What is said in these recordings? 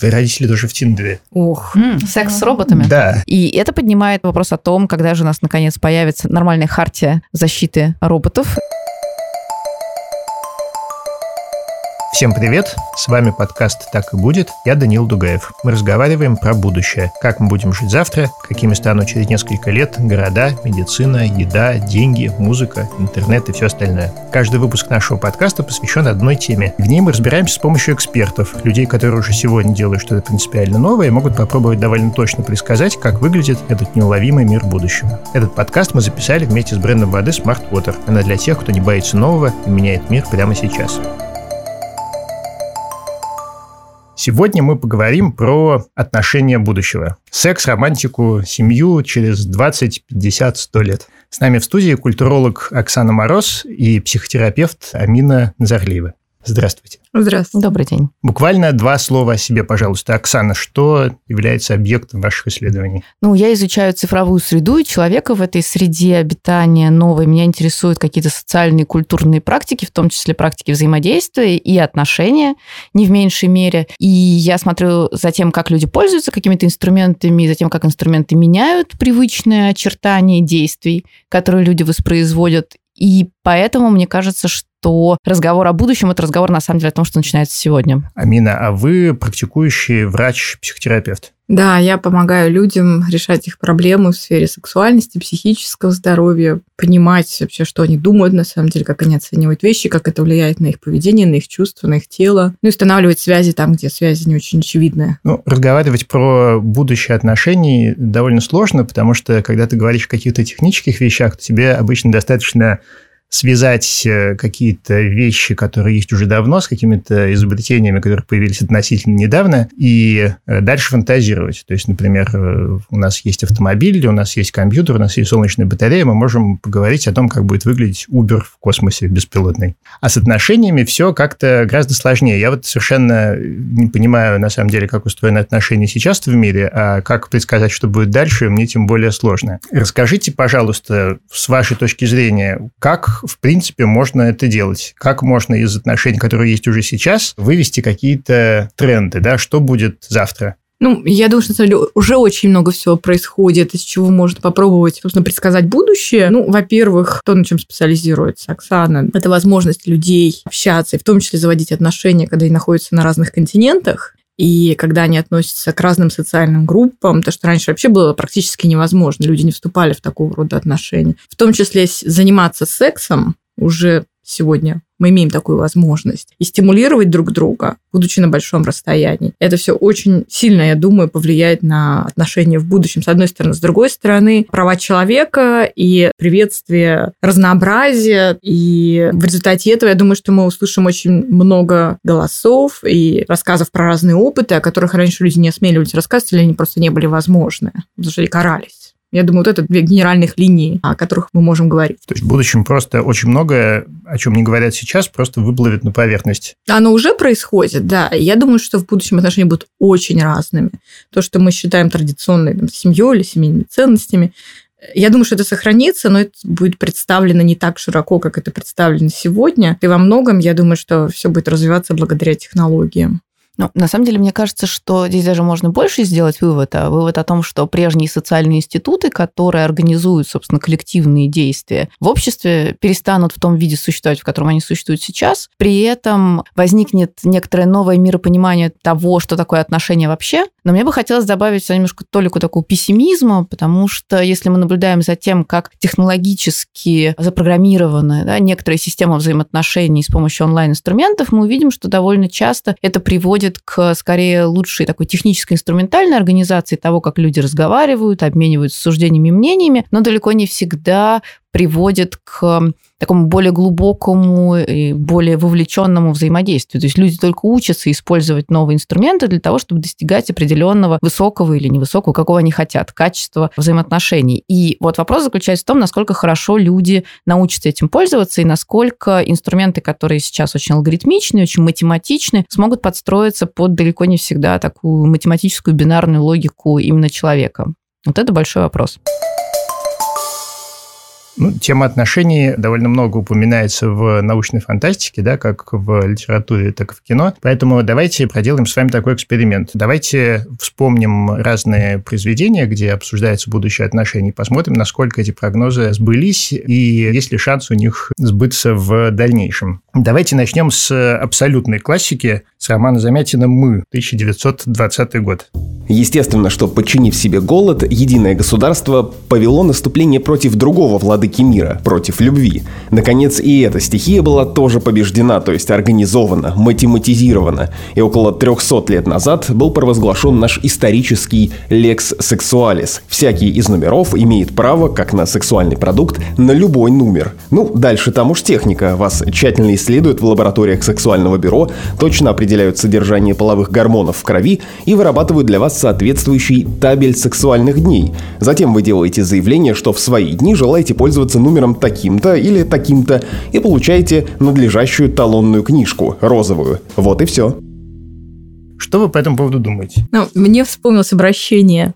Твои родители тоже в Тиндере. Ох. М, секс с роботами? Да. И это поднимает вопрос о том, когда же у нас наконец появится нормальная хартия защиты роботов. Всем привет! С вами подкаст «Так и будет». Я Данил Дугаев. Мы разговариваем про будущее. Как мы будем жить завтра, какими станут через несколько лет города, медицина, еда, деньги, музыка, интернет и все остальное. Каждый выпуск нашего подкаста посвящен одной теме. В ней мы разбираемся с помощью экспертов, людей, которые уже сегодня делают что-то принципиально новое и могут попробовать довольно точно предсказать, как выглядит этот неуловимый мир будущего. Этот подкаст мы записали вместе с брендом воды Smart Water. Она для тех, кто не боится нового и меняет мир прямо сейчас. Сегодня мы поговорим про отношения будущего. Секс, романтику, семью через 20, 50, 100 лет. С нами в студии культуролог Оксана Мороз и психотерапевт Амина Назарлиева. Здравствуйте. Здравствуйте. Добрый день. Буквально два слова о себе, пожалуйста. Оксана, что является объектом ваших исследований? Ну, я изучаю цифровую среду и человека в этой среде обитания новой. Меня интересуют какие-то социальные, культурные практики, в том числе практики взаимодействия и отношения, не в меньшей мере. И я смотрю за тем, как люди пользуются какими-то инструментами, за тем, как инструменты меняют привычные очертания действий, которые люди воспроизводят. И поэтому мне кажется, что разговор о будущем – это разговор, на самом деле, о том, что начинается сегодня. Амина, а вы практикующий врач-психотерапевт? Да, я помогаю людям решать их проблемы в сфере сексуальности, психического здоровья, понимать вообще, что они думают на самом деле, как они оценивают вещи, как это влияет на их поведение, на их чувства, на их тело. Ну и устанавливать связи там, где связи не очень очевидны. Ну, разговаривать про будущее отношений довольно сложно, потому что, когда ты говоришь о каких-то технических вещах, то тебе обычно достаточно связать э, какие-то вещи, которые есть уже давно, с какими-то изобретениями, которые появились относительно недавно, и э, дальше фантазировать. То есть, например, э, у нас есть автомобиль, у нас есть компьютер, у нас есть солнечная батарея, мы можем поговорить о том, как будет выглядеть Uber в космосе беспилотный. А с отношениями все как-то гораздо сложнее. Я вот совершенно не понимаю, на самом деле, как устроены отношения сейчас в мире, а как предсказать, что будет дальше, мне тем более сложно. Расскажите, пожалуйста, с вашей точки зрения, как в принципе, можно это делать? Как можно из отношений, которые есть уже сейчас, вывести какие-то тренды, да, что будет завтра? Ну, я думаю, что на самом деле уже очень много всего происходит, из чего можно попробовать, собственно, предсказать будущее. Ну, во-первых, то, на чем специализируется Оксана, это возможность людей общаться, и в том числе заводить отношения, когда они находятся на разных континентах и когда они относятся к разным социальным группам, то, что раньше вообще было практически невозможно, люди не вступали в такого рода отношения. В том числе заниматься сексом уже сегодня мы имеем такую возможность. И стимулировать друг друга, будучи на большом расстоянии. Это все очень сильно, я думаю, повлияет на отношения в будущем, с одной стороны. С другой стороны, права человека и приветствие разнообразия. И в результате этого, я думаю, что мы услышим очень много голосов и рассказов про разные опыты, о которых раньше люди не осмеливались рассказывать, или они просто не были возможны, потому что они карались. Я думаю, вот это две генеральных линии, о которых мы можем говорить. То есть в будущем просто очень многое, о чем не говорят сейчас, просто выплывет на поверхность. Оно уже происходит, да. Я думаю, что в будущем отношения будут очень разными. То, что мы считаем традиционной там, семьей или семейными ценностями, я думаю, что это сохранится, но это будет представлено не так широко, как это представлено сегодня. И во многом, я думаю, что все будет развиваться благодаря технологиям. Ну, на самом деле, мне кажется, что здесь даже можно больше сделать вывод, а вывод о том, что прежние социальные институты, которые организуют, собственно, коллективные действия в обществе, перестанут в том виде существовать, в котором они существуют сейчас. При этом возникнет некоторое новое миропонимание того, что такое отношение вообще. Но мне бы хотелось добавить немножко толику такого пессимизма, потому что если мы наблюдаем за тем, как технологически запрограммированы да, некоторые системы взаимоотношений с помощью онлайн-инструментов, мы увидим, что довольно часто это приводит к скорее лучшей такой технической инструментальной организации того, как люди разговаривают, обмениваются суждениями и мнениями, но далеко не всегда приводит к такому более глубокому и более вовлеченному взаимодействию. То есть люди только учатся использовать новые инструменты для того, чтобы достигать определенного высокого или невысокого, какого они хотят, качества взаимоотношений. И вот вопрос заключается в том, насколько хорошо люди научатся этим пользоваться и насколько инструменты, которые сейчас очень алгоритмичные, очень математичны, смогут подстроиться под далеко не всегда такую математическую бинарную логику именно человека. Вот это большой вопрос. Ну, тема отношений довольно много упоминается в научной фантастике, да, как в литературе, так и в кино. Поэтому давайте проделаем с вами такой эксперимент. Давайте вспомним разные произведения, где обсуждается будущее отношений, посмотрим, насколько эти прогнозы сбылись и есть ли шанс у них сбыться в дальнейшем. Давайте начнем с абсолютной классики, с романа Замятина «Мы», 1920 год. Естественно, что, подчинив себе голод, единое государство повело наступление против другого владыки мира, против любви. Наконец, и эта стихия была тоже побеждена, то есть организована, математизирована. И около 300 лет назад был провозглашен наш исторический «лекс сексуалис». Всякий из номеров имеет право, как на сексуальный продукт, на любой номер. Ну, дальше там уж техника. Вас тщательно исследуют в лабораториях сексуального бюро, точно определяют содержание половых гормонов в крови и вырабатывают для вас соответствующий табель сексуальных дней. Затем вы делаете заявление, что в свои дни желаете пользоваться номером таким-то или таким-то и получаете надлежащую талонную книжку, розовую. Вот и все. Что вы по этому поводу думаете? Ну, мне вспомнилось обращение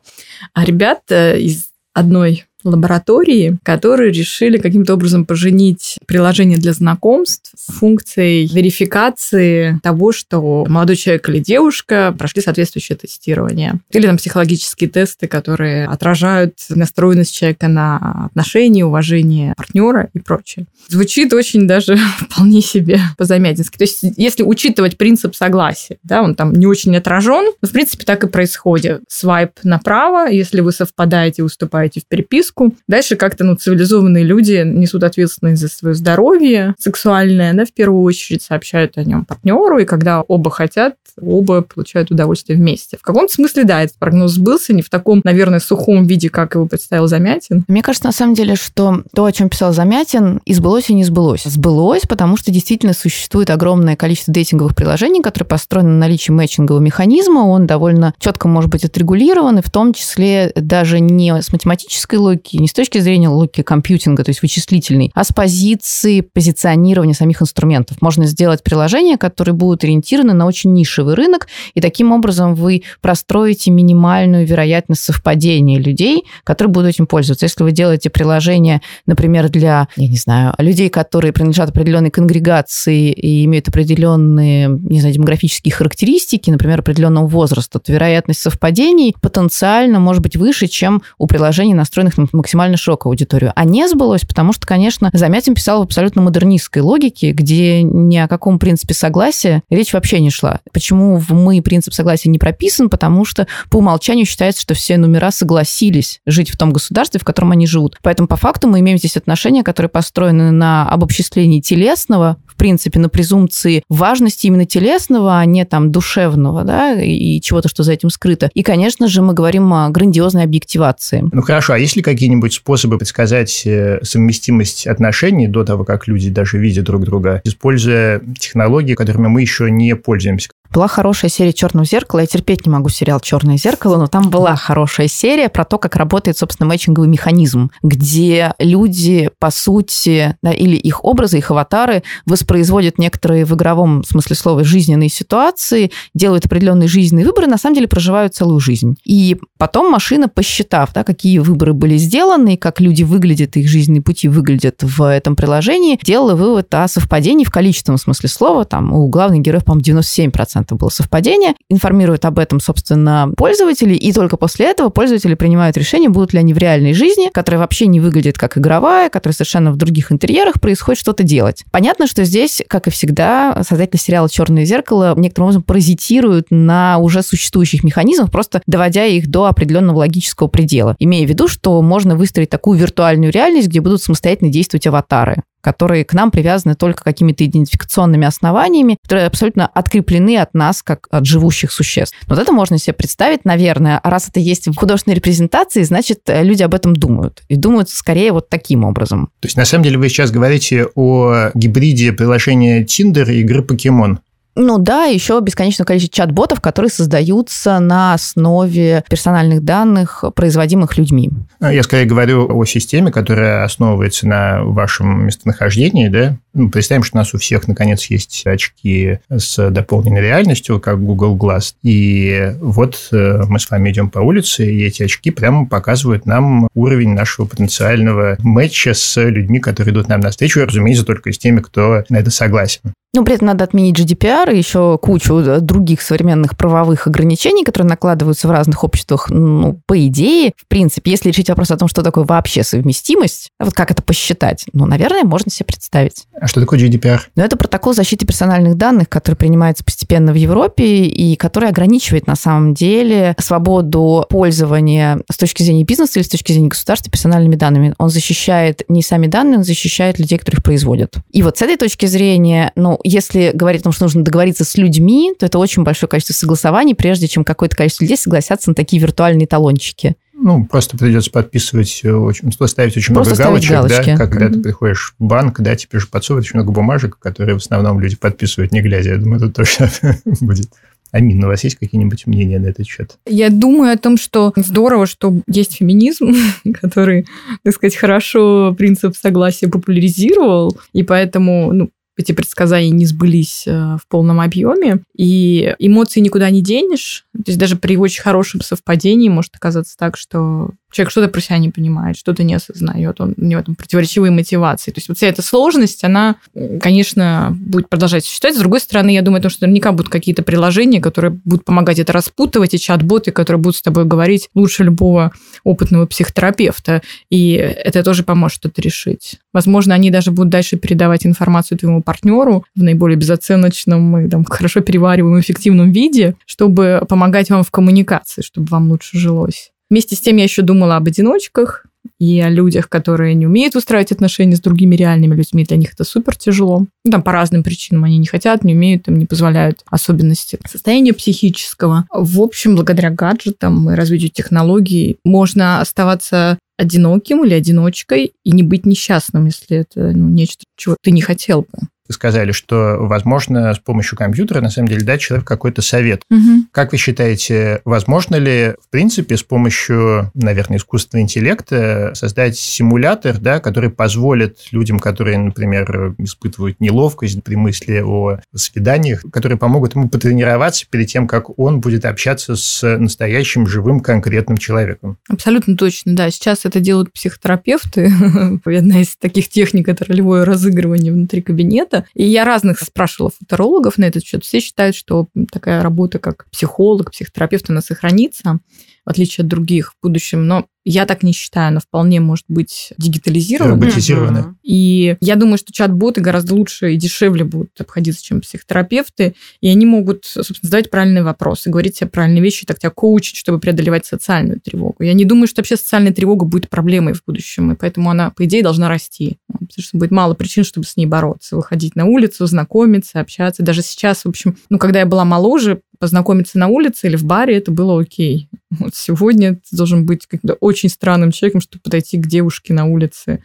ребят из одной лаборатории, которые решили каким-то образом поженить приложение для знакомств с функцией верификации того, что молодой человек или девушка прошли соответствующее тестирование. Или там психологические тесты, которые отражают настроенность человека на отношения, уважение партнера и прочее. Звучит очень даже вполне себе по-замятински. То есть, если учитывать принцип согласия, да, он там не очень отражен, в принципе, так и происходит. Свайп направо, если вы совпадаете уступаете в переписку, подростку. Дальше как-то ну, цивилизованные люди несут ответственность за свое здоровье сексуальное, да, в первую очередь сообщают о нем партнеру, и когда оба хотят, оба получают удовольствие вместе. В каком-то смысле, да, этот прогноз сбылся, не в таком, наверное, сухом виде, как его представил Замятин. Мне кажется, на самом деле, что то, о чем писал Замятин, и сбылось, и не сбылось. Сбылось, потому что действительно существует огромное количество дейтинговых приложений, которые построены на наличии мэтчингового механизма, он довольно четко может быть отрегулирован, и в том числе даже не с математической логики, не с точки зрения логики компьютинга, то есть вычислительной, а с позиции позиционирования самих инструментов. Можно сделать приложения, которые будут ориентированы на очень нишевые нишевый рынок, и таким образом вы простроите минимальную вероятность совпадения людей, которые будут этим пользоваться. Если вы делаете приложение, например, для, я не знаю, людей, которые принадлежат определенной конгрегации и имеют определенные, не знаю, демографические характеристики, например, определенного возраста, то вероятность совпадений потенциально может быть выше, чем у приложений, настроенных на максимально широкую аудиторию. А не сбылось, потому что, конечно, Замятин писал в абсолютно модернистской логике, где ни о каком принципе согласия речь вообще не шла. Почему Почему в «мы» принцип согласия не прописан? Потому что по умолчанию считается, что все номера согласились жить в том государстве, в котором они живут. Поэтому по факту мы имеем здесь отношения, которые построены на обобществлении телесного, в принципе, на презумпции важности именно телесного, а не там душевного, да, и чего-то, что за этим скрыто. И, конечно же, мы говорим о грандиозной объективации. Ну хорошо, а есть ли какие-нибудь способы предсказать э, совместимость отношений до того, как люди даже видят друг друга, используя технологии, которыми мы еще не пользуемся? Была хорошая серия Черного зеркала. Я терпеть не могу сериал Черное зеркало, но там была хорошая серия про то, как работает, собственно, мэтчинговый механизм, где люди, по сути, да, или их образы, их аватары воспроизводят некоторые в игровом смысле слова жизненные ситуации, делают определенные жизненные выборы, на самом деле проживают целую жизнь. И потом машина, посчитав, да, какие выборы были сделаны, как люди выглядят, их жизненные пути выглядят в этом приложении, делала вывод о совпадении в количественном смысле слова. Там у главных героев, по-моему, 97% это было совпадение, информирует об этом, собственно, пользователей, и только после этого пользователи принимают решение, будут ли они в реальной жизни, которая вообще не выглядит как игровая, которая совершенно в других интерьерах происходит что-то делать. Понятно, что здесь, как и всегда, создатели сериала «Черное зеркало» некоторым образом паразитируют на уже существующих механизмах, просто доводя их до определенного логического предела, имея в виду, что можно выстроить такую виртуальную реальность, где будут самостоятельно действовать аватары которые к нам привязаны только какими-то идентификационными основаниями, которые абсолютно откреплены от нас, как от живущих существ. Вот это можно себе представить, наверное. А раз это есть в художественной репрезентации, значит, э, люди об этом думают. И думают скорее вот таким образом. То есть, на самом деле, вы сейчас говорите о гибриде приложения Tinder и игры Покемон. Ну да, еще бесконечное количество чат-ботов, которые создаются на основе персональных данных, производимых людьми. Я скорее говорю о системе, которая основывается на вашем местонахождении, да? Ну, представим, что у нас у всех, наконец, есть очки с дополненной реальностью, как Google Glass. И вот э, мы с вами идем по улице, и эти очки прямо показывают нам уровень нашего потенциального матча с людьми, которые идут нам навстречу, разумеется, только с теми, кто на это согласен. Ну, при этом надо отменить GDPR и еще кучу э, других современных правовых ограничений, которые накладываются в разных обществах. Ну, по идее, в принципе, если решить вопрос о том, что такое вообще совместимость, вот как это посчитать, ну, наверное, можно себе представить. А что такое GDPR? Ну, это протокол защиты персональных данных, который принимается постепенно в Европе и который ограничивает на самом деле свободу пользования с точки зрения бизнеса или с точки зрения государства персональными данными. Он защищает не сами данные, он защищает людей, которые их производят. И вот с этой точки зрения, ну, если говорить о том, что нужно договориться с людьми, то это очень большое количество согласований, прежде чем какое-то количество людей согласятся на такие виртуальные талончики. Ну, просто придется подписывать, э, очень, ставить очень просто много галочек, галочки. да, как когда mm-hmm. ты приходишь в банк, да, тебе же подсовывают очень много бумажек, которые в основном люди подписывают не глядя. Я думаю, это точно будет. Амин, у вас есть какие-нибудь мнения на этот счет? Я думаю о том, что здорово, что есть феминизм, который, так сказать, хорошо принцип согласия популяризировал, и поэтому ну, эти предсказания не сбылись э, в полном объеме, и эмоции никуда не денешь. То есть даже при очень хорошем совпадении может оказаться так, что человек что-то про себя не понимает, что-то не осознает, он, у него там противоречивые мотивации. То есть вот вся эта сложность, она, конечно, будет продолжать существовать. С другой стороны, я думаю, что наверняка будут какие-то приложения, которые будут помогать это распутывать, и чат-боты, которые будут с тобой говорить лучше любого опытного психотерапевта. И это тоже поможет это решить. Возможно, они даже будут дальше передавать информацию твоему партнеру в наиболее безоценочном и там, хорошо перевариваемом, эффективном виде, чтобы помогать вам в коммуникации, чтобы вам лучше жилось. Вместе с тем я еще думала об одиночках и о людях, которые не умеют устраивать отношения с другими реальными людьми. Для них это супер тяжело. Ну, там по разным причинам они не хотят, не умеют, им не позволяют особенности состояния психического. В общем, благодаря гаджетам и развитию технологий можно оставаться одиноким или одиночкой и не быть несчастным, если это ну, нечто, чего ты не хотел бы сказали, что, возможно, с помощью компьютера, на самом деле, дать человеку какой-то совет. Угу. Как вы считаете, возможно ли, в принципе, с помощью, наверное, искусственного интеллекта создать симулятор, да, который позволит людям, которые, например, испытывают неловкость при мысли о свиданиях, которые помогут ему потренироваться перед тем, как он будет общаться с настоящим, живым, конкретным человеком? Абсолютно точно, да. Сейчас это делают психотерапевты. Одна из таких техник – это ролевое разыгрывание внутри кабинета работа. И я разных спрашивала футурологов на этот счет. Все считают, что такая работа, как психолог, психотерапевт, она сохранится в отличие от других в будущем. Но я так не считаю, она вполне может быть дигитализирована. Роботизирована. И я думаю, что чат-боты гораздо лучше и дешевле будут обходиться, чем психотерапевты. И они могут, собственно, задавать правильные вопросы, говорить себе правильные вещи, так тебя коучить, чтобы преодолевать социальную тревогу. Я не думаю, что вообще социальная тревога будет проблемой в будущем, и поэтому она, по идее, должна расти. Потому что будет мало причин, чтобы с ней бороться. Выходить на улицу, знакомиться, общаться. Даже сейчас, в общем, ну, когда я была моложе, познакомиться на улице или в баре, это было окей. Вот сегодня ты должен быть каким-то очень странным человеком, чтобы подойти к девушке на улице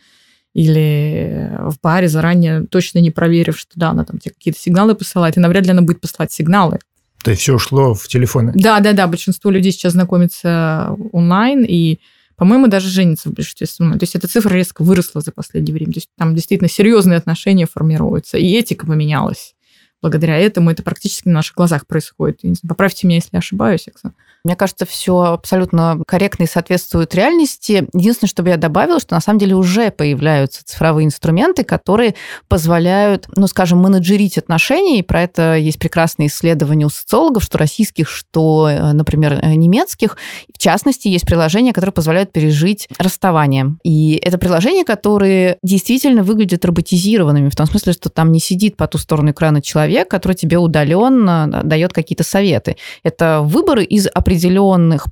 или в баре заранее, точно не проверив, что да, она там тебе какие-то сигналы посылает, и навряд ли она будет посылать сигналы. То есть все ушло в телефоны? Да, да, да. Большинство людей сейчас знакомятся онлайн, и, по-моему, даже женятся в большинстве своем. То есть эта цифра резко выросла за последнее время. То есть там действительно серьезные отношения формируются, и этика поменялась благодаря этому это практически на наших глазах происходит. Поправьте меня, если ошибаюсь, Оксана. Мне кажется, все абсолютно корректно и соответствует реальности. Единственное, что бы я добавила, что на самом деле уже появляются цифровые инструменты, которые позволяют, ну, скажем, менеджерить отношения. И про это есть прекрасные исследования у социологов, что российских, что, э, например, э, немецких. В частности, есть приложения, которые позволяют пережить расставание. И это приложения, которые действительно выглядят роботизированными, в том смысле, что там не сидит по ту сторону экрана человек, который тебе удаленно дает какие-то советы. Это выборы из определенных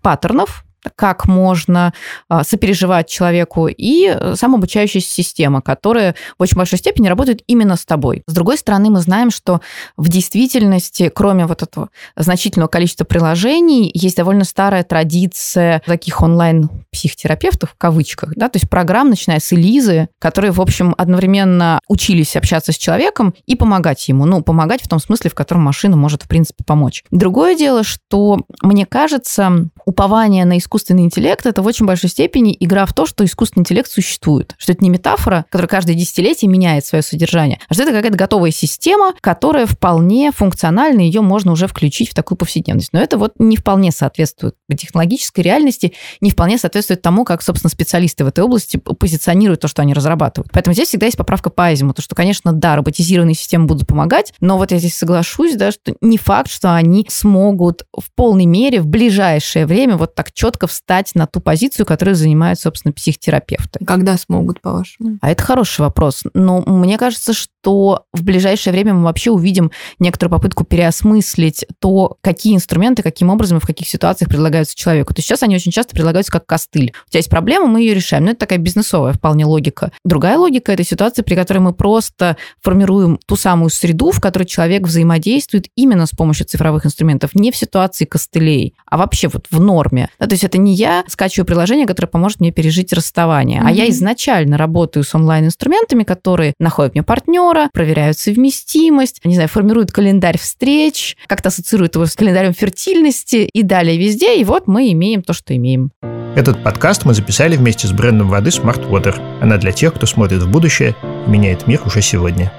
паттернов, как можно а, сопереживать человеку, и самообучающаяся система, которая в очень большой степени работает именно с тобой. С другой стороны, мы знаем, что в действительности, кроме вот этого значительного количества приложений, есть довольно старая традиция таких онлайн-психотерапевтов, в кавычках, да, то есть программ, начиная с Элизы, которые, в общем, одновременно учились общаться с человеком и помогать ему. Ну, помогать в том смысле, в котором машина может, в принципе, помочь. Другое дело, что, мне кажется, упование на искусственный интеллект – это в очень большой степени игра в то, что искусственный интеллект существует. Что это не метафора, которая каждое десятилетие меняет свое содержание, а что это какая-то готовая система, которая вполне функциональна, ее можно уже включить в такую повседневность. Но это вот не вполне соответствует технологической реальности, не вполне соответствует тому, как, собственно, специалисты в этой области позиционируют то, что они разрабатывают. Поэтому здесь всегда есть поправка по азимуту, что, конечно, да, роботизированные системы будут помогать, но вот я здесь соглашусь, да, что не факт, что они смогут в полной мере в ближайшее время вот так четко встать на ту позицию, которую занимают, собственно, психотерапевты. Когда смогут, по-вашему? А это хороший вопрос. Но мне кажется, что в ближайшее время мы вообще увидим некоторую попытку переосмыслить то, какие инструменты, каким образом и в каких ситуациях предлагаются человеку. То есть сейчас они очень часто предлагаются как костыль. У тебя есть проблема, мы ее решаем. Но это такая бизнесовая вполне логика. Другая логика – это ситуация, при которой мы просто формируем ту самую среду, в которой человек взаимодействует именно с помощью цифровых инструментов, не в ситуации костылей, а вообще вот в норме. Да, то есть это не я скачиваю приложение, которое поможет мне пережить расставание, mm-hmm. а я изначально работаю с онлайн-инструментами, которые находят мне партнера, проверяют совместимость, не знаю, формируют календарь встреч, как-то ассоциируют его с календарем фертильности и далее везде, и вот мы имеем то, что имеем. Этот подкаст мы записали вместе с брендом воды Smart Water. Она для тех, кто смотрит в будущее и меняет мир уже сегодня.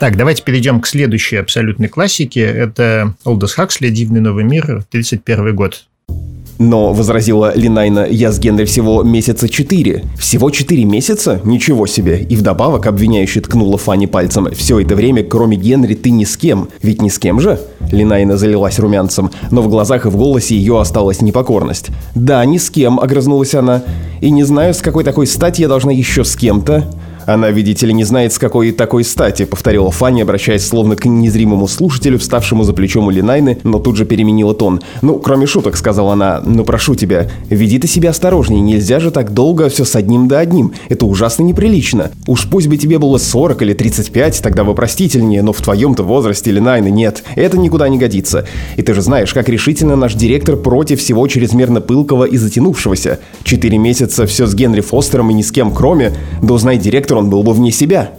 Так, давайте перейдем к следующей абсолютной классике. Это Олдос Хаксли «Дивный новый мир», 31 год. Но, возразила Линайна, я с Генри всего месяца четыре. Всего четыре месяца? Ничего себе. И вдобавок обвиняющий ткнула Фанни пальцем. Все это время, кроме Генри, ты ни с кем. Ведь ни с кем же? Линайна залилась румянцем, но в глазах и в голосе ее осталась непокорность. Да, ни с кем, огрызнулась она. И не знаю, с какой такой стати я должна еще с кем-то. Она, видите ли, не знает, с какой такой стати, повторила Фанни, обращаясь словно к незримому слушателю, вставшему за плечом у Линайны, но тут же переменила тон. «Ну, кроме шуток», — сказала она, — «но прошу тебя, веди ты себя осторожнее, нельзя же так долго все с одним да одним, это ужасно неприлично. Уж пусть бы тебе было 40 или 35, тогда вы простительнее, но в твоем-то возрасте Линайны нет, это никуда не годится. И ты же знаешь, как решительно наш директор против всего чрезмерно пылкого и затянувшегося. Четыре месяца все с Генри Фостером и ни с кем кроме, да узнай директор, он был бы вне себя.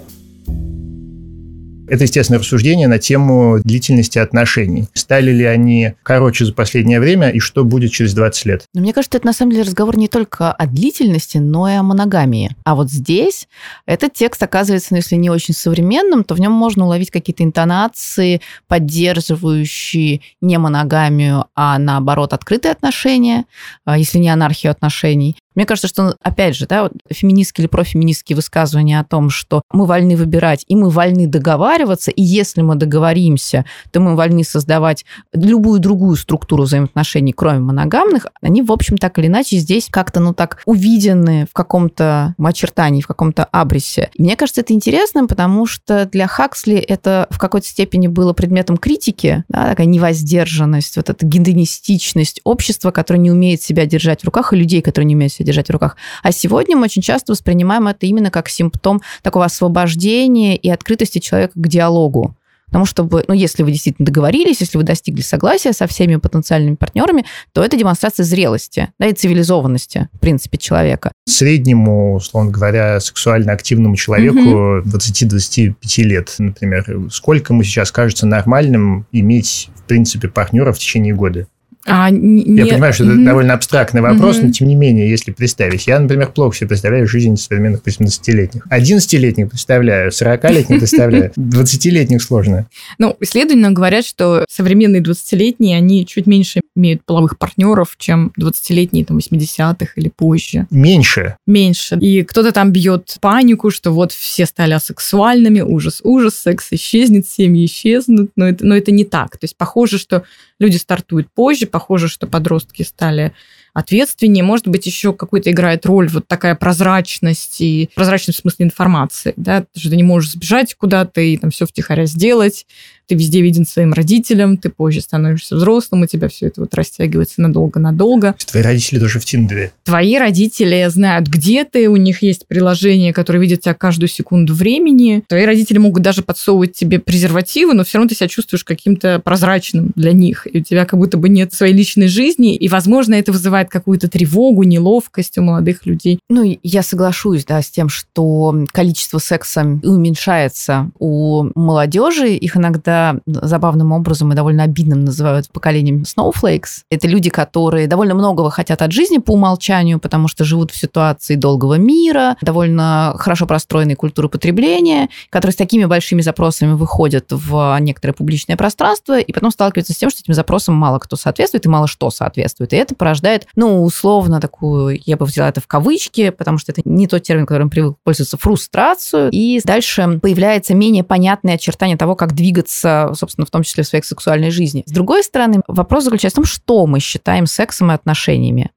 Это, естественно, рассуждение на тему длительности отношений. Стали ли они короче за последнее время, и что будет через 20 лет? Но мне кажется, это на самом деле разговор не только о длительности, но и о моногамии. А вот здесь этот текст оказывается, ну, если не очень современным, то в нем можно уловить какие-то интонации, поддерживающие не моногамию, а наоборот открытые отношения, а, если не анархию отношений. Мне кажется, что, опять же, да, вот феминистские или профеминистские высказывания о том, что мы вольны выбирать и мы вольны договариваться, и если мы договоримся, то мы вольны создавать любую другую структуру взаимоотношений, кроме моногамных, они, в общем, так или иначе здесь как-то, ну, так увидены в каком-то очертании, в каком-то абресе. И мне кажется, это интересным, потому что для Хаксли это в какой-то степени было предметом критики, да, такая невоздержанность, вот эта гедонистичность общества, которое не умеет себя держать в руках, и людей, которые не умеют себя держать в руках. А сегодня мы очень часто воспринимаем это именно как симптом такого освобождения и открытости человека к диалогу. Потому что, ну, если вы действительно договорились, если вы достигли согласия со всеми потенциальными партнерами, то это демонстрация зрелости да, и цивилизованности, в принципе, человека. Среднему, условно говоря, сексуально активному человеку угу. 20-25 лет, например, сколько ему сейчас кажется нормальным иметь, в принципе, партнера в течение года? А, не... Я понимаю, что это mm-hmm. довольно абстрактный вопрос, mm-hmm. но тем не менее, если представить. Я, например, плохо себе представляю жизнь современных 18-летних. 11-летних представляю, 40-летних представляю, 20-летних сложно. Ну, исследования говорят, что современные 20-летние, они чуть меньше имеют половых партнеров, чем 20-летние там 80-х или позже. Меньше? Меньше. И кто-то там бьет панику, что вот все стали асексуальными, ужас, ужас, секс исчезнет, семьи исчезнут, но это, но это не так. То есть похоже, что люди стартуют позже, похоже, что подростки стали ответственнее. Может быть, еще какую-то играет роль вот такая прозрачность и прозрачность в смысле информации, да, что ты не можешь сбежать куда-то и там все втихаря сделать, ты везде виден своим родителям, ты позже становишься взрослым, у тебя все это вот растягивается надолго-надолго. Твои родители тоже в Тиндере. Твои родители знают, где ты, у них есть приложение, которое видит тебя каждую секунду времени. Твои родители могут даже подсовывать тебе презервативы, но все равно ты себя чувствуешь каким-то прозрачным для них, и у тебя как будто бы нет своей личной жизни, и, возможно, это вызывает какую-то тревогу, неловкость у молодых людей. Ну, я соглашусь, да, с тем, что количество секса уменьшается у молодежи. Их иногда забавным образом и довольно обидным называют поколением snowflakes. Это люди, которые довольно многого хотят от жизни по умолчанию, потому что живут в ситуации долгого мира, довольно хорошо простроенной культуры потребления, которые с такими большими запросами выходят в некоторое публичное пространство и потом сталкиваются с тем, что этим запросам мало кто соответствует и мало что соответствует. И это порождает, ну, условно такую, я бы взяла это в кавычки, потому что это не тот термин, которым привык пользоваться, фрустрацию. И дальше появляется менее понятное очертание того, как двигаться, собственно, в том числе в своей сексуальной жизни. С другой стороны, вопрос заключается в том, что мы считаем сексом и отношениями.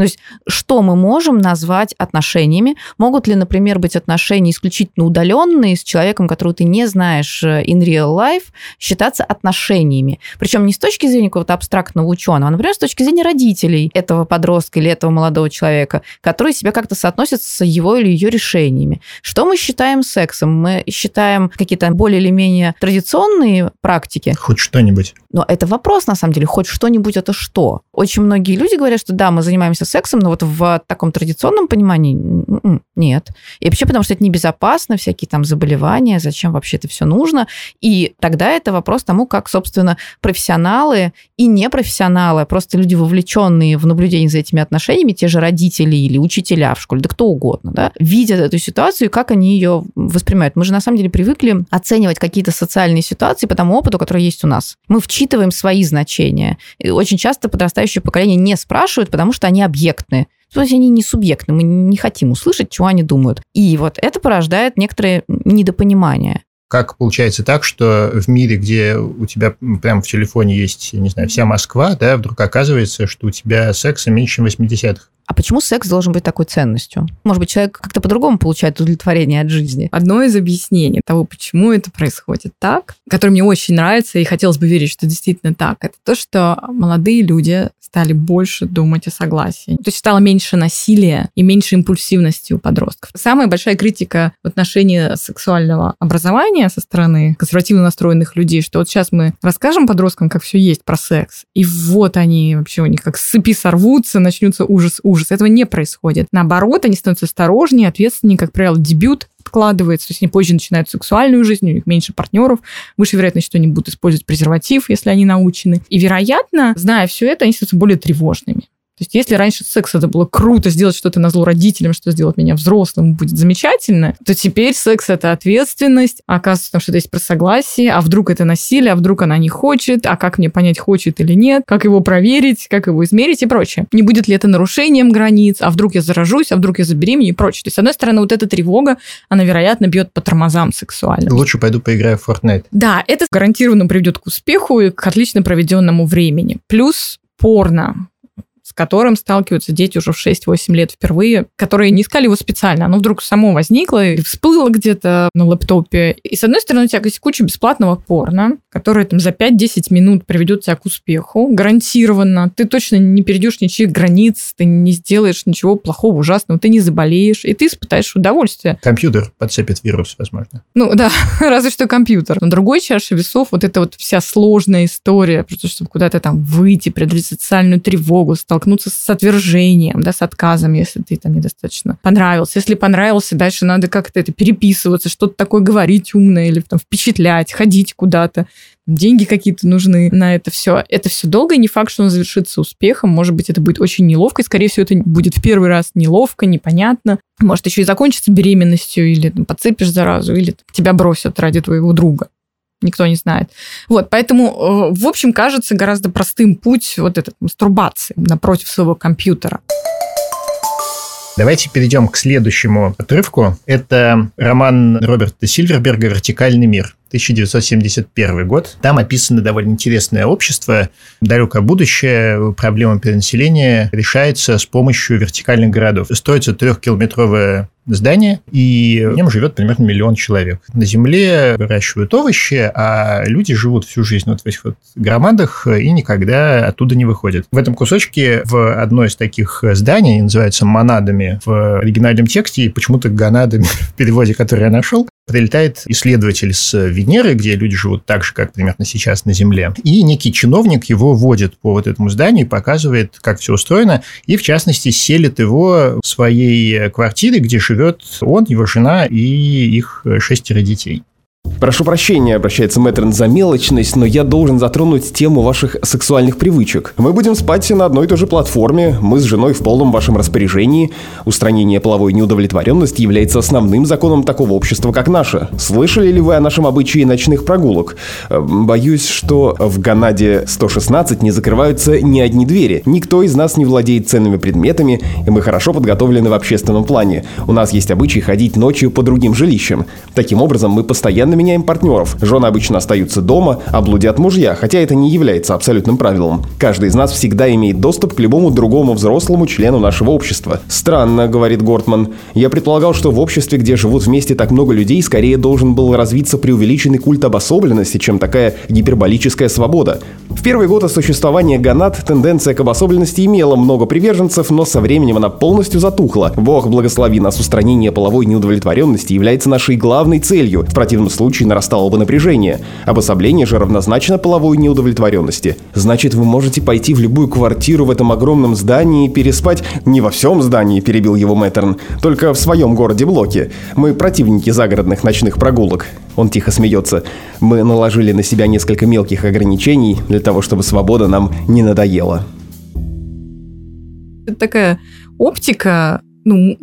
То есть, что мы можем назвать отношениями? Могут ли, например, быть отношения исключительно удаленные с человеком, которого ты не знаешь э, in real life, считаться отношениями? Причем не с точки зрения какого-то абстрактного ученого, а, например, с точки зрения родителей этого подростка или этого молодого человека, которые себя как-то соотносят с его или ее решениями. Что мы считаем сексом? Мы считаем какие-то более или менее традиционные практики? Хоть что-нибудь. Но это вопрос, на самом деле, хоть что-нибудь это что? Очень многие люди говорят, что да, мы занимаемся сексом, но вот в таком традиционном понимании нет. И вообще потому, что это небезопасно, всякие там заболевания, зачем вообще это все нужно. И тогда это вопрос тому, как, собственно, профессионалы и непрофессионалы, просто люди, вовлеченные в наблюдение за этими отношениями, те же родители или учителя в школе, да кто угодно, да, видят эту ситуацию и как они ее воспринимают. Мы же на самом деле привыкли оценивать какие-то социальные ситуации по тому опыту, который есть у нас. Мы вчитываем свои значения. И очень часто подрастающее поколение не спрашивают, потому что они объектны. То есть они не субъектны, мы не хотим услышать, чего они думают. И вот это порождает некоторое недопонимание. Как получается так, что в мире, где у тебя прямо в телефоне есть, не знаю, вся Москва, да, вдруг оказывается, что у тебя секса меньше, чем 80-х? А почему секс должен быть такой ценностью? Может быть, человек как-то по-другому получает удовлетворение от жизни? Одно из объяснений того, почему это происходит так, которое мне очень нравится, и хотелось бы верить, что действительно так, это то, что молодые люди стали больше думать о согласии. То есть стало меньше насилия и меньше импульсивности у подростков. Самая большая критика в отношении сексуального образования со стороны консервативно настроенных людей, что вот сейчас мы расскажем подросткам, как все есть про секс, и вот они вообще у них как с цепи сорвутся, начнется ужас-ужас ужас. Этого не происходит. Наоборот, они становятся осторожнее, ответственнее. Как правило, дебют откладывается, то есть они позже начинают сексуальную жизнь, у них меньше партнеров, выше вероятность, что они будут использовать презерватив, если они научены. И, вероятно, зная все это, они становятся более тревожными. То есть если раньше секс это было круто, сделать что-то на зло родителям, что сделать меня взрослым будет замечательно, то теперь секс это ответственность, а оказывается, там что-то есть про согласие, а вдруг это насилие, а вдруг она не хочет, а как мне понять, хочет или нет, как его проверить, как его измерить и прочее. Не будет ли это нарушением границ, а вдруг я заражусь, а вдруг я забеременею и прочее. То есть, с одной стороны, вот эта тревога, она, вероятно, бьет по тормозам сексуальным. Лучше пойду поиграю в Fortnite. Да, это гарантированно приведет к успеху и к отлично проведенному времени. Плюс порно с которым сталкиваются дети уже в 6-8 лет впервые, которые не искали его специально. Оно вдруг само возникло и всплыло где-то на лэптопе. И, с одной стороны, у тебя есть куча бесплатного порно, которое там за 5-10 минут приведет тебя к успеху, гарантированно. Ты точно не перейдешь ничьих границ, ты не сделаешь ничего плохого, ужасного, ты не заболеешь, и ты испытаешь удовольствие. Компьютер подцепит вирус, возможно. Ну да, разве что компьютер. На другой чаше весов вот эта вот вся сложная история, просто чтобы куда-то там выйти, преодолеть социальную тревогу, стал столкнуться с отвержением, да, с отказом, если ты там недостаточно понравился. Если понравился, дальше надо как-то это переписываться, что-то такое говорить умное или там впечатлять, ходить куда-то. Деньги какие-то нужны на это все. Это все долго, и не факт, что он завершится успехом. Может быть, это будет очень неловко, и, скорее всего, это будет в первый раз неловко, непонятно. Может еще и закончится беременностью, или там, подцепишь заразу, или тебя бросят ради твоего друга никто не знает. Вот, поэтому, э, в общем, кажется гораздо простым путь вот этот мастурбации напротив своего компьютера. Давайте перейдем к следующему отрывку. Это роман Роберта Сильверберга «Вертикальный мир». 1971 год. Там описано довольно интересное общество. Далекое будущее, проблема перенаселения решается с помощью вертикальных городов. Строится трехкилометровая здание, и в нем живет примерно миллион человек. На Земле выращивают овощи, а люди живут всю жизнь вот в этих вот громадах и никогда оттуда не выходят. В этом кусочке в одной из таких зданий, называется «Монадами» в оригинальном тексте, и почему-то «Гонадами» в переводе, который я нашел, прилетает исследователь с Венеры, где люди живут так же, как примерно сейчас на Земле. И некий чиновник его водит по вот этому зданию, показывает, как все устроено, и, в частности, селит его в своей квартире, где живет он, его жена и их шестеро детей. Прошу прощения, обращается Мэтрон за мелочность, но я должен затронуть тему ваших сексуальных привычек. Мы будем спать на одной и той же платформе, мы с женой в полном вашем распоряжении. Устранение половой неудовлетворенности является основным законом такого общества, как наше. Слышали ли вы о нашем обычае ночных прогулок? Э, боюсь, что в Ганаде 116 не закрываются ни одни двери. Никто из нас не владеет ценными предметами, и мы хорошо подготовлены в общественном плане. У нас есть обычай ходить ночью по другим жилищам. Таким образом, мы постоянно постоянно меняем партнеров. Жены обычно остаются дома, а блудят мужья, хотя это не является абсолютным правилом. Каждый из нас всегда имеет доступ к любому другому взрослому члену нашего общества. Странно, говорит Гортман. Я предполагал, что в обществе, где живут вместе так много людей, скорее должен был развиться преувеличенный культ обособленности, чем такая гиперболическая свобода. В первые годы существования Ганат тенденция к обособленности имела много приверженцев, но со временем она полностью затухла. Бог благослови нас, устранение половой неудовлетворенности является нашей главной целью. В противном случае нарастало бы напряжение. Обособление же равнозначно половой неудовлетворенности. Значит, вы можете пойти в любую квартиру в этом огромном здании и переспать не во всем здании, перебил его Мэттерн, только в своем городе-блоке. Мы противники загородных ночных прогулок. Он тихо смеется. Мы наложили на себя несколько мелких ограничений для того, чтобы свобода нам не надоела. Это такая оптика, ну,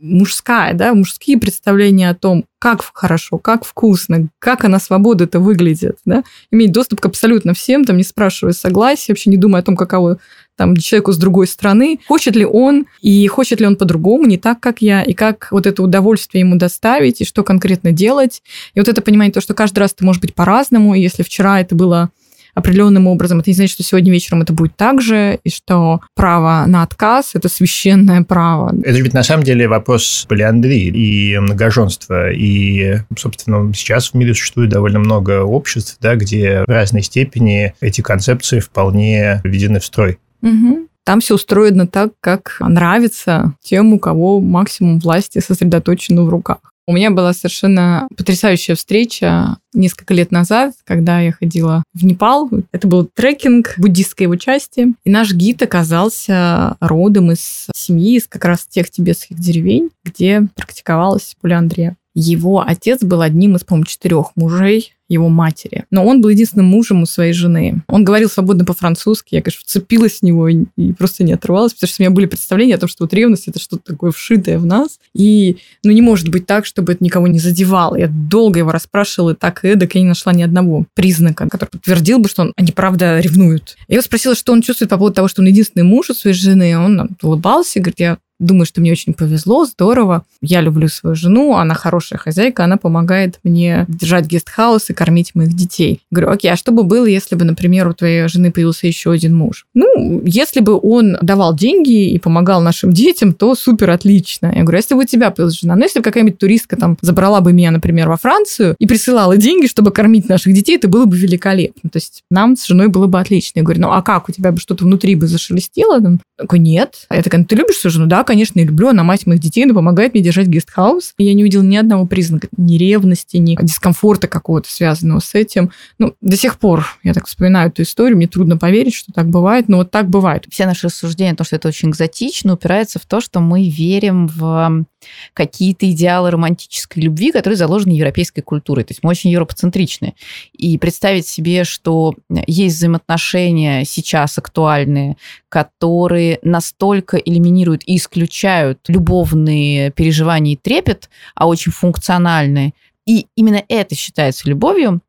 мужская, да, мужские представления о том, как хорошо, как вкусно, как она свобода это выглядит, да, иметь доступ к абсолютно всем, там, не спрашивая согласия, вообще не думая о том, каково там человеку с другой стороны, хочет ли он, и хочет ли он по-другому, не так, как я, и как вот это удовольствие ему доставить, и что конкретно делать. И вот это понимание, то, что каждый раз это может быть по-разному, и если вчера это было определенным образом. Это не значит, что сегодня вечером это будет так же, и что право на отказ – это священное право. Это ведь на самом деле вопрос полиандрии и многоженства. И, собственно, сейчас в мире существует довольно много обществ, да, где в разной степени эти концепции вполне введены в строй. Угу. Там все устроено так, как нравится тем, у кого максимум власти сосредоточен в руках. У меня была совершенно потрясающая встреча несколько лет назад, когда я ходила в Непал. Это был трекинг буддистской его части. И наш гид оказался родом из семьи, из как раз тех тибетских деревень, где практиковалась полиандрия. Его отец был одним из, по-моему, четырех мужей его матери. Но он был единственным мужем у своей жены. Он говорил свободно по-французски. Я, конечно, вцепилась в него и, и просто не отрывалась, потому что у меня были представления о том, что вот ревность – это что-то такое вшитое в нас. И ну, не может быть так, чтобы это никого не задевало. Я долго его расспрашивала, так и эдак, и не нашла ни одного признака, который подтвердил бы, что он, они правда ревнуют. Я его спросила, что он чувствует по поводу того, что он единственный муж у своей жены. Он улыбался и говорит, я думаю, что мне очень повезло, здорово. Я люблю свою жену, она хорошая хозяйка, она помогает мне держать гестхаус и кормить моих детей. Говорю, окей, а что бы было, если бы, например, у твоей жены появился еще один муж? Ну, если бы он давал деньги и помогал нашим детям, то супер отлично. Я говорю, «А если бы у тебя появилась жена, ну, если бы какая-нибудь туристка там забрала бы меня, например, во Францию и присылала деньги, чтобы кормить наших детей, это было бы великолепно. То есть нам с женой было бы отлично. Я говорю, ну, а как, у тебя бы что-то внутри бы зашелестело? Он такой, нет. А я такая, ну, ты любишь свою жену? Да, конечно, я люблю, она мать моих детей, она помогает мне держать гестхаус. И я не увидела ни одного признака ни ревности, ни дискомфорта какого-то связанного с этим. Ну, до сих пор я так вспоминаю эту историю, мне трудно поверить, что так бывает, но вот так бывает. Все наши рассуждения о том, что это очень экзотично, упирается в то, что мы верим в какие-то идеалы романтической любви, которые заложены европейской культурой. То есть мы очень европоцентричны. И представить себе, что есть взаимоотношения сейчас актуальные, которые настолько элиминируют и исключают любовные переживания и трепет, а очень функциональные, и именно это считается любовью,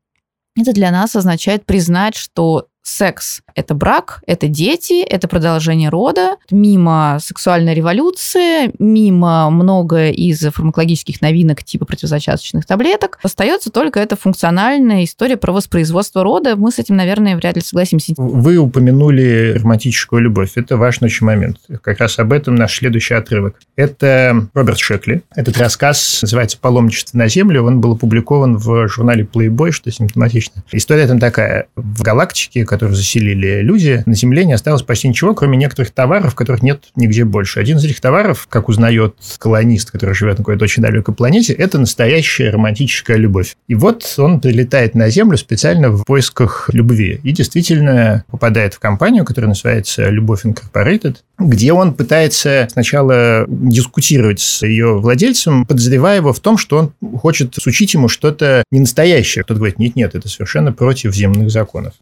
это для нас означает признать, что секс – это брак, это дети, это продолжение рода, мимо сексуальная революция, мимо много из фармакологических новинок типа противозачаточных таблеток. Остается только эта функциональная история про воспроизводство рода. Мы с этим, наверное, вряд ли согласимся. Вы упомянули романтическую любовь. Это важный очень момент. Как раз об этом наш следующий отрывок. Это Роберт Шекли. Этот рассказ называется «Паломничество на Землю». Он был опубликован в журнале Playboy, что симптоматично. История там такая. В галактике, которую заселили люди, на Земле не осталось почти ничего, кроме некоторых товаров, которых нет нигде больше. Один из этих товаров, как узнает колонист, который живет на какой-то очень далекой планете, это настоящая романтическая любовь. И вот он прилетает на Землю специально в поисках любви. И действительно попадает в компанию, которая называется «Любовь Incorporated», где он пытается сначала дискутировать с ее владельцем, подозревая его в том, что он хочет сучить ему что-то ненастоящее. Кто-то говорит, нет-нет, это совершенно против земных законов.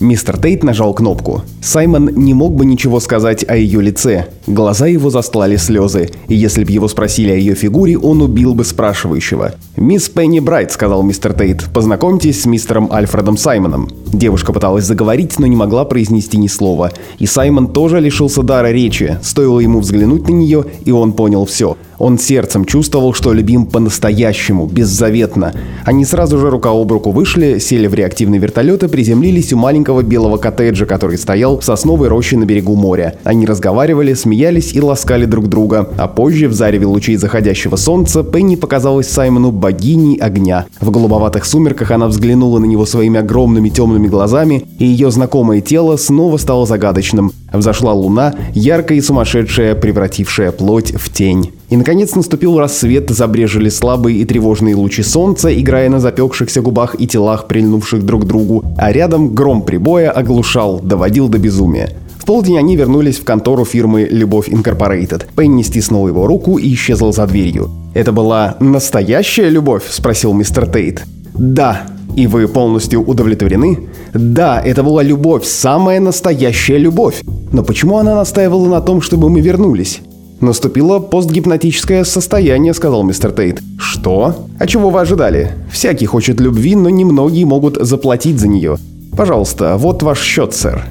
Мистер Тейт нажал кнопку. Саймон не мог бы ничего сказать о ее лице. Глаза его застлали слезы, и если бы его спросили о ее фигуре, он убил бы спрашивающего. «Мисс Пенни Брайт», — сказал мистер Тейт, — «познакомьтесь с мистером Альфредом Саймоном». Девушка пыталась заговорить, но не могла произнести ни слова. И Саймон тоже лишился дара речи. Стоило ему взглянуть на нее, и он понял все — он сердцем чувствовал, что любим по-настоящему, беззаветно. Они сразу же рука об руку вышли, сели в реактивный вертолет и приземлились у маленького белого коттеджа, который стоял в сосновой роще на берегу моря. Они разговаривали, смеялись и ласкали друг друга. А позже, в зареве лучей заходящего солнца, Пенни показалась Саймону богиней огня. В голубоватых сумерках она взглянула на него своими огромными темными глазами, и ее знакомое тело снова стало загадочным. Взошла луна, яркая и сумасшедшая, превратившая плоть в тень. И, наконец, наступил рассвет, забрежили слабые и тревожные лучи солнца, играя на запекшихся губах и телах, прильнувших друг к другу, а рядом гром прибоя оглушал, доводил до безумия. В полдень они вернулись в контору фирмы «Любовь Инкорпорейтед». Пенни стиснул его руку и исчезла за дверью. «Это была настоящая любовь?» – спросил мистер Тейт. «Да», и вы полностью удовлетворены? Да, это была любовь, самая настоящая любовь. Но почему она настаивала на том, чтобы мы вернулись? «Наступило постгипнотическое состояние», — сказал мистер Тейт. «Что? А чего вы ожидали? Всякий хочет любви, но немногие могут заплатить за нее. Пожалуйста, вот ваш счет, сэр».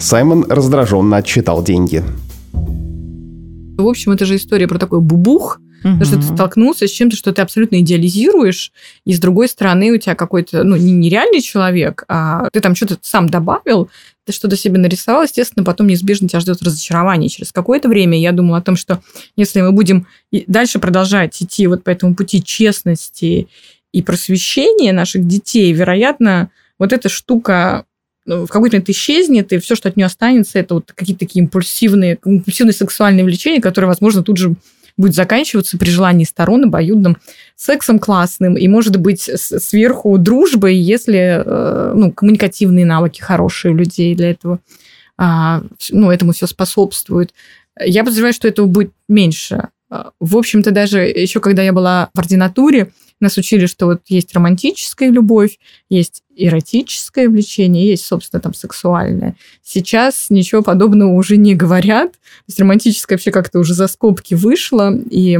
Саймон раздраженно отчитал деньги. В общем, это же история про такой бубух, Угу. Потому что ты столкнулся с чем-то, что ты абсолютно идеализируешь, и с другой стороны у тебя какой-то, ну, не нереальный человек, а ты там что-то сам добавил, ты что-то себе нарисовал, естественно, потом неизбежно тебя ждет разочарование. Через какое-то время я думала о том, что если мы будем дальше продолжать идти вот по этому пути честности и просвещения наших детей, вероятно, вот эта штука ну, в какой-то момент исчезнет, и все, что от нее останется, это вот какие-то такие импульсивные, импульсивные сексуальные влечения, которые, возможно, тут же будет заканчиваться при желании сторон обоюдным сексом классным и, может быть, сверху дружбой, если э, ну, коммуникативные навыки хорошие у людей для этого, а, ну, этому все способствует. Я подозреваю, что этого будет меньше. А, в общем-то, даже еще когда я была в ординатуре, нас учили, что вот есть романтическая любовь, есть эротическое влечение, есть, собственно, там сексуальное. Сейчас ничего подобного уже не говорят. То есть романтическое вообще как-то уже за скобки вышло, и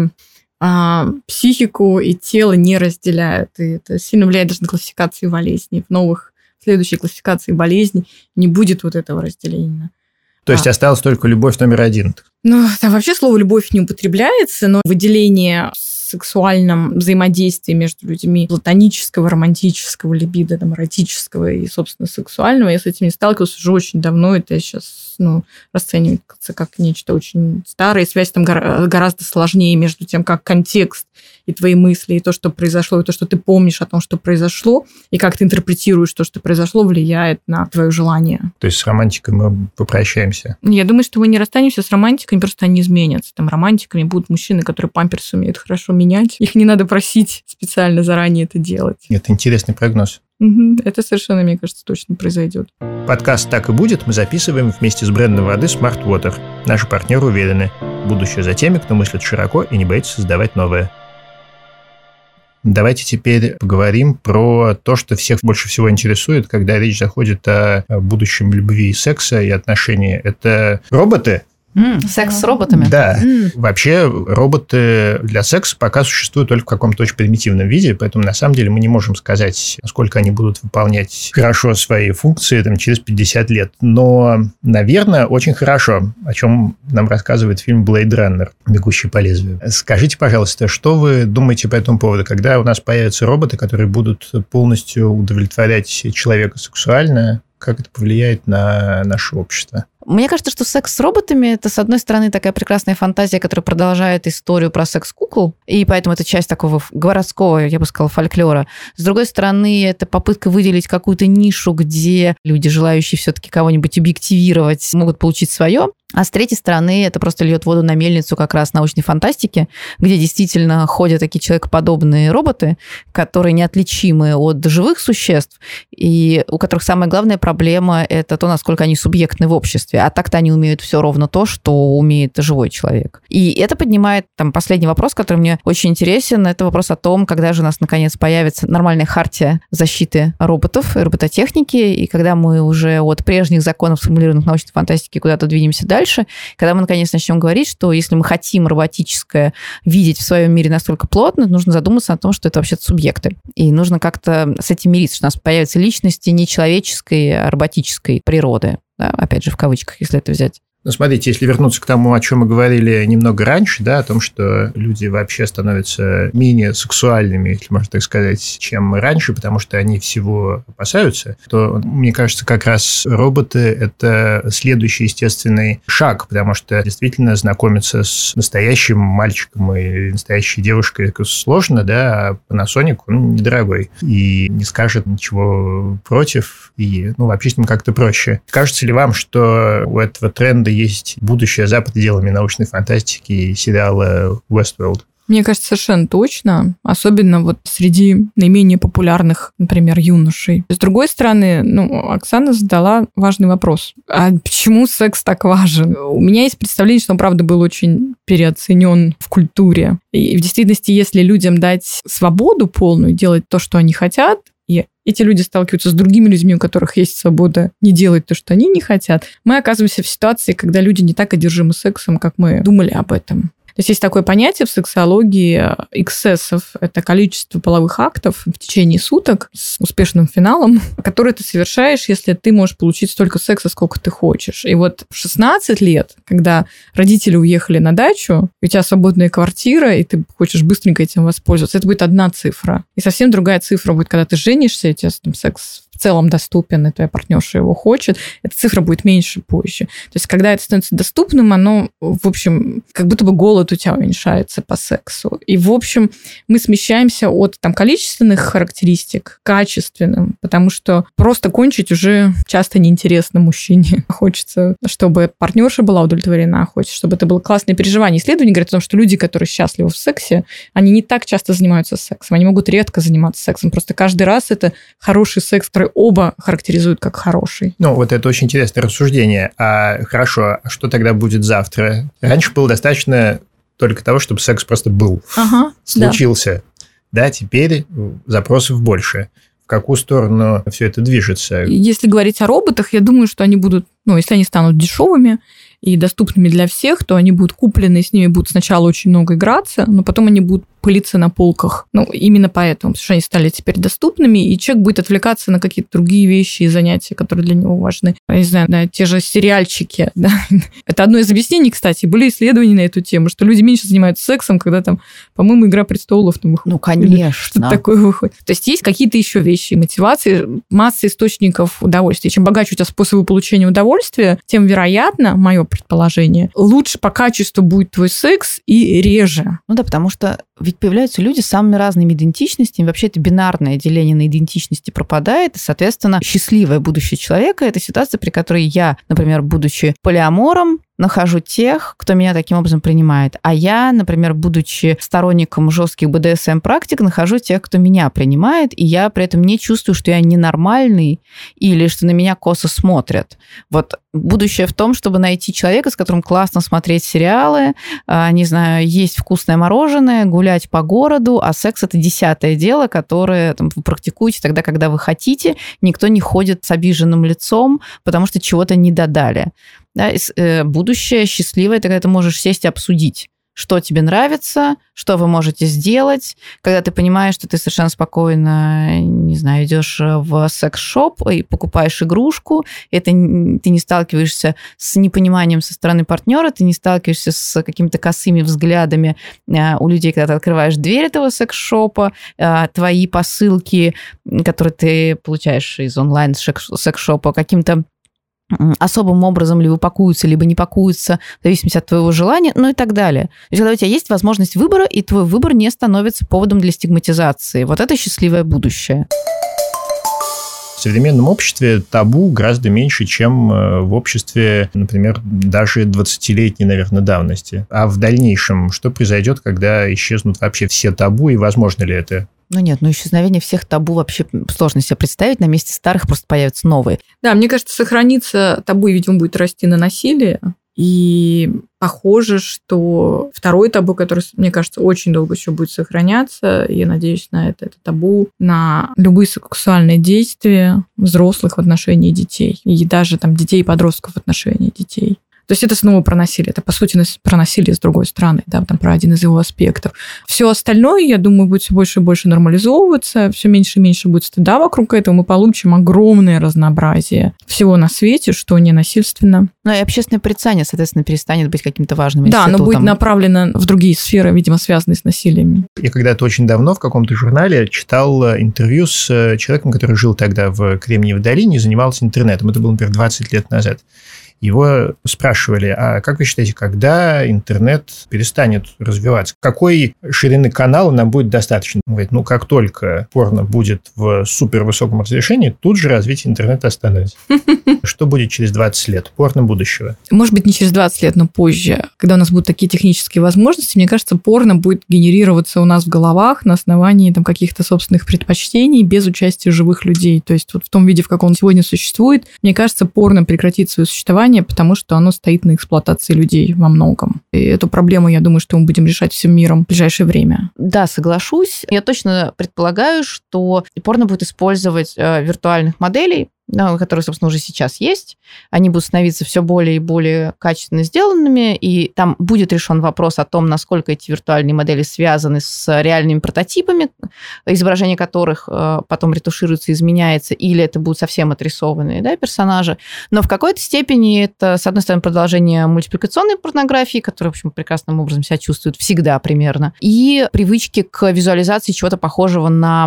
а, психику и тело не разделяют. И это сильно влияет даже на классификации болезней. В новых следующей классификации болезней не будет вот этого разделения. То есть а. осталась только любовь номер один. Ну, там вообще слово любовь не употребляется, но выделение сексуальном взаимодействии между людьми платонического, романтического, либидо, там, эротического и, собственно, сексуального. Я с этим не сталкивалась уже очень давно. Это сейчас ну, расценивается как нечто очень старое. Связь там гораздо сложнее между тем, как контекст и твои мысли, и то, что произошло, и то, что ты помнишь о том, что произошло, и как ты интерпретируешь то, что произошло, влияет на твое желание. То есть с романтикой мы попрощаемся? Я думаю, что мы не расстанемся с романтиками, просто они изменятся. Там романтиками будут мужчины, которые памперсы умеют хорошо менять. Их не надо просить специально заранее это делать. Это интересный прогноз. Это совершенно, мне кажется, точно произойдет. Подкаст «Так и будет» мы записываем вместе с брендом воды Smart Water. Наши партнеры уверены, будущее за теми, кто мыслит широко и не боится создавать новое. Давайте теперь поговорим про то, что всех больше всего интересует, когда речь заходит о будущем любви и секса и отношений. Это роботы, Секс с роботами? Да. Вообще роботы для секса пока существуют только в каком-то очень примитивном виде, поэтому на самом деле мы не можем сказать, насколько они будут выполнять хорошо свои функции там, через 50 лет. Но, наверное, очень хорошо, о чем нам рассказывает фильм «Блейд Раннер. Бегущий по лезвию». Скажите, пожалуйста, что вы думаете по этому поводу, когда у нас появятся роботы, которые будут полностью удовлетворять человека сексуально, как это повлияет на наше общество? Мне кажется, что секс с роботами это, с одной стороны, такая прекрасная фантазия, которая продолжает историю про секс-кукол, и поэтому это часть такого городского, я бы сказала, фольклора. С другой стороны, это попытка выделить какую-то нишу, где люди, желающие все-таки кого-нибудь объективировать, могут получить свое. А с третьей стороны, это просто льет воду на мельницу как раз научной фантастики, где действительно ходят такие человекоподобные роботы, которые неотличимы от живых существ, и у которых самая главная проблема – это то, насколько они субъектны в обществе. А так-то они умеют все ровно то, что умеет живой человек. И это поднимает там последний вопрос, который мне очень интересен. Это вопрос о том, когда же у нас наконец появится нормальная хартия защиты роботов и робототехники, и когда мы уже от прежних законов, сформулированных в научной фантастике, куда-то двинемся дальше, дальше, когда мы наконец начнем говорить, что если мы хотим роботическое видеть в своем мире настолько плотно, нужно задуматься о том, что это вообще-то субъекты. И нужно как-то с этим мириться, что у нас появятся личности не человеческой, а роботической природы. Да, опять же, в кавычках, если это взять. Ну, смотрите, если вернуться к тому, о чем мы говорили немного раньше, да, о том, что люди вообще становятся менее сексуальными, если можно так сказать, чем раньше, потому что они всего опасаются, то, мне кажется, как раз роботы – это следующий естественный шаг, потому что действительно знакомиться с настоящим мальчиком и настоящей девушкой сложно, да, а Panasonic, он недорогой и не скажет ничего против, и, ну, вообще с ним как-то проще. Кажется ли вам, что у этого тренда есть будущее за пределами научной фантастики и сериала Westworld. Мне кажется, совершенно точно, особенно вот среди наименее популярных, например, юношей. С другой стороны, ну, Оксана задала важный вопрос. А почему секс так важен? У меня есть представление, что он, правда, был очень переоценен в культуре. И в действительности, если людям дать свободу полную, делать то, что они хотят, эти люди сталкиваются с другими людьми, у которых есть свобода не делать то, что они не хотят, мы оказываемся в ситуации, когда люди не так одержимы сексом, как мы думали об этом. То есть есть такое понятие в сексологии э, эксцессов. Это количество половых актов в течение суток с успешным финалом, который ты совершаешь, если ты можешь получить столько секса, сколько ты хочешь. И вот в 16 лет, когда родители уехали на дачу, у тебя свободная квартира, и ты хочешь быстренько этим воспользоваться, это будет одна цифра. И совсем другая цифра будет, когда ты женишься, у тебя там секс целом доступен, и твоя партнерша его хочет, эта цифра будет меньше позже. То есть, когда это становится доступным, оно, в общем, как будто бы голод у тебя уменьшается по сексу. И, в общем, мы смещаемся от там, количественных характеристик к качественным, потому что просто кончить уже часто неинтересно мужчине. Хочется, чтобы партнерша была удовлетворена, хочется, чтобы это было классное переживание. Исследования говорят о том, что люди, которые счастливы в сексе, они не так часто занимаются сексом, они могут редко заниматься сексом. Просто каждый раз это хороший секс, который оба характеризуют как хороший. Ну, вот это очень интересное рассуждение. А хорошо, а что тогда будет завтра? Раньше было достаточно только того, чтобы секс просто был. Ага, случился. Да. да, теперь запросов больше. В какую сторону все это движется? Если говорить о роботах, я думаю, что они будут, ну, если они станут дешевыми, и доступными для всех, то они будут куплены, с ними будут сначала очень много играться, но потом они будут пылиться на полках. Ну, именно поэтому, потому что они стали теперь доступными, и человек будет отвлекаться на какие-то другие вещи и занятия, которые для него важны. Я не знаю, да, те же сериальчики. Да. Это одно из объяснений, кстати. Были исследования на эту тему, что люди меньше занимаются сексом, когда там, по-моему, «Игра престолов» там выходит. Ну, конечно. Что-то такое выходит. То есть есть какие-то еще вещи, мотивации, масса источников удовольствия. Чем богаче у тебя способы получения удовольствия, тем, вероятно, мое предположение, лучше по качеству будет твой секс и реже. Ну да, потому что ведь появляются люди с самыми разными идентичностями. Вообще это бинарное деление на идентичности пропадает. И, соответственно, счастливое будущее человека – это ситуация, при которой я, например, будучи полиамором, нахожу тех, кто меня таким образом принимает. А я, например, будучи сторонником жестких БДСМ-практик, нахожу тех, кто меня принимает, и я при этом не чувствую, что я ненормальный или что на меня косо смотрят. Вот будущее в том, чтобы найти человека, с которым классно смотреть сериалы, а, не знаю, есть вкусное мороженое, гулять по городу, а секс это десятое дело, которое там, вы практикуете тогда, когда вы хотите, никто не ходит с обиженным лицом, потому что чего-то не додали. Да, э, будущее счастливое, ты когда ты можешь сесть и обсудить что тебе нравится, что вы можете сделать, когда ты понимаешь, что ты совершенно спокойно, не знаю, идешь в секс-шоп и покупаешь игрушку, это ты не сталкиваешься с непониманием со стороны партнера, ты не сталкиваешься с какими-то косыми взглядами э, у людей, когда ты открываешь дверь этого секс-шопа, э, твои посылки, которые ты получаешь из онлайн-секс-шопа, каким-то особым образом либо пакуются, либо не пакуются, в зависимости от твоего желания, ну и так далее. То есть, когда у тебя есть возможность выбора, и твой выбор не становится поводом для стигматизации. Вот это счастливое будущее. В современном обществе табу гораздо меньше, чем э, в обществе, например, даже 20-летней, наверное, давности. А в дальнейшем что произойдет, когда исчезнут вообще все табу, и возможно ли это? Ну нет, ну исчезновение всех табу вообще сложно себе представить. На месте старых просто появятся новые. Да, мне кажется, сохранится табу, видимо, будет расти на насилие. И похоже, что второй табу, который, мне кажется, очень долго еще будет сохраняться, я надеюсь на это, это табу на любые сексуальные действия взрослых в отношении детей. И даже там детей и подростков в отношении детей. То есть это снова про насилие. Это, по сути, про насилие с другой стороны, да, там про один из его аспектов. Все остальное, я думаю, будет все больше и больше нормализовываться, все меньше и меньше будет стыда вокруг этого. Мы получим огромное разнообразие всего на свете, что не насильственно. Ну и общественное порицание, соответственно, перестанет быть каким-то важным Да, оно будет направлено в другие сферы, видимо, связанные с насилием. Я когда-то очень давно в каком-то журнале читал э, интервью с э, человеком, который жил тогда в Кремниевой долине и занимался интернетом. Это было, например, 20 лет назад его спрашивали, а как вы считаете, когда интернет перестанет развиваться? Какой ширины канала нам будет достаточно? Он говорит, ну, как только порно будет в супервысоком разрешении, тут же развитие интернета остановится. Что будет через 20 лет? Порно будущего? Может быть, не через 20 лет, но позже. Когда у нас будут такие технические возможности, мне кажется, порно будет генерироваться у нас в головах на основании там, каких-то собственных предпочтений без участия живых людей. То есть вот в том виде, в каком он сегодня существует, мне кажется, порно прекратит свое существование образование, потому что оно стоит на эксплуатации людей во многом. И эту проблему, я думаю, что мы будем решать всем миром в ближайшее время. Да, соглашусь. Я точно предполагаю, что порно будет использовать э, виртуальных моделей ну, которые, собственно, уже сейчас есть. Они будут становиться все более и более качественно сделанными, и там будет решен вопрос о том, насколько эти виртуальные модели связаны с реальными прототипами, изображение которых э, потом ретушируется, изменяется, или это будут совсем отрисованные да, персонажи. Но в какой-то степени это, с одной стороны, продолжение мультипликационной порнографии, которая, в общем, прекрасным образом себя чувствует всегда примерно, и привычки к визуализации чего-то похожего на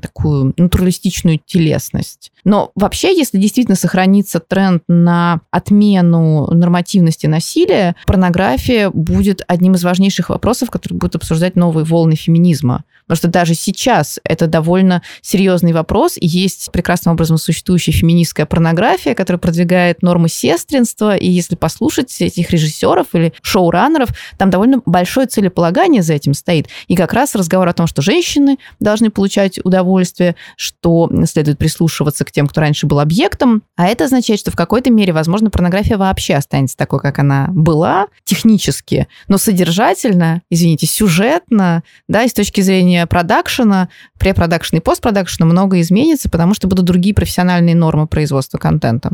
такую натуралистичную телесность. Но вообще, если действительно сохранится тренд на отмену нормативности насилия, порнография будет одним из важнейших вопросов, который будет обсуждать новые волны феминизма. Потому что даже сейчас это довольно серьезный вопрос. Есть прекрасным образом существующая феминистская порнография, которая продвигает нормы сестринства. И если послушать этих режиссеров или шоураннеров, там довольно большое целеполагание за этим стоит. И как раз разговор о том, что женщины должны получать удовольствие, что следует прислушиваться к тем, кто раньше был объектом. А это означает, что в какой-то мере, возможно, порнография вообще останется такой, как она была, технически, но содержательно, извините, сюжетно, да, и с точки зрения продакшена, препродакшена и постпродакшена много изменится, потому что будут другие профессиональные нормы производства контента.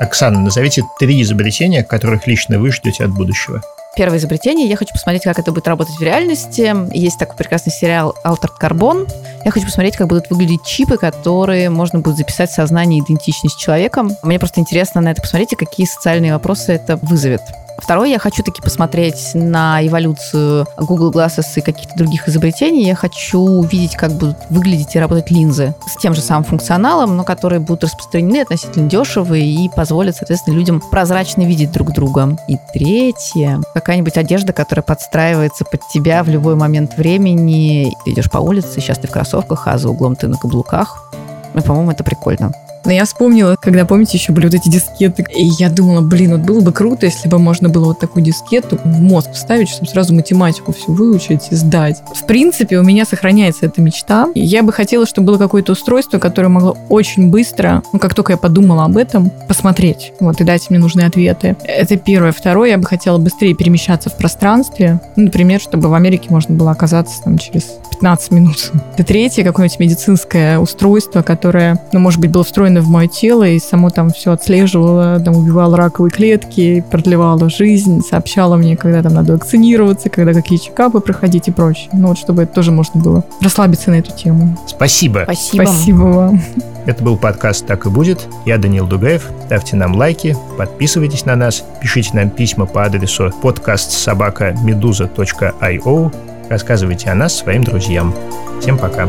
Оксана, назовите три изобретения, которых лично вы ждете от будущего первое изобретение. Я хочу посмотреть, как это будет работать в реальности. Есть такой прекрасный сериал «Altered Carbon». Я хочу посмотреть, как будут выглядеть чипы, которые можно будет записать в сознание и идентичность человеком. Мне просто интересно на это посмотреть, и какие социальные вопросы это вызовет. Второе, я хочу таки посмотреть на эволюцию Google Glasses и каких-то других изобретений. Я хочу увидеть, как будут выглядеть и работать линзы с тем же самым функционалом, но которые будут распространены относительно дешевые и позволят, соответственно, людям прозрачно видеть друг друга. И третье, какая-нибудь одежда, которая подстраивается под тебя в любой момент времени. Ты идешь по улице, сейчас ты в кроссовках, а за углом ты на каблуках. Ну, по-моему, это прикольно. Но я вспомнила, когда, помните, еще были вот эти дискеты. И я думала, блин, вот было бы круто, если бы можно было вот такую дискету в мозг вставить, чтобы сразу математику всю выучить и сдать. В принципе, у меня сохраняется эта мечта. Я бы хотела, чтобы было какое-то устройство, которое могло очень быстро, ну, как только я подумала об этом, посмотреть. Вот, и дать мне нужные ответы. Это первое. Второе, я бы хотела быстрее перемещаться в пространстве. Ну, например, чтобы в Америке можно было оказаться там через 15 минут. И третье, какое-нибудь медицинское устройство, которое, ну, может быть, было встроено в мое тело и само там все отслеживало, там убивало раковые клетки, продлевало жизнь, сообщало мне, когда там надо вакцинироваться, когда какие чекапы проходить и прочее. Ну, вот чтобы это тоже можно было расслабиться на эту тему. Спасибо. Спасибо. Спасибо вам. Это был подкаст «Так и будет». Я Данил Дугаев. Ставьте нам лайки, подписывайтесь на нас, пишите нам письма по адресу подкастсобака.медуза.io, рассказывайте о нас своим друзьям. Всем пока.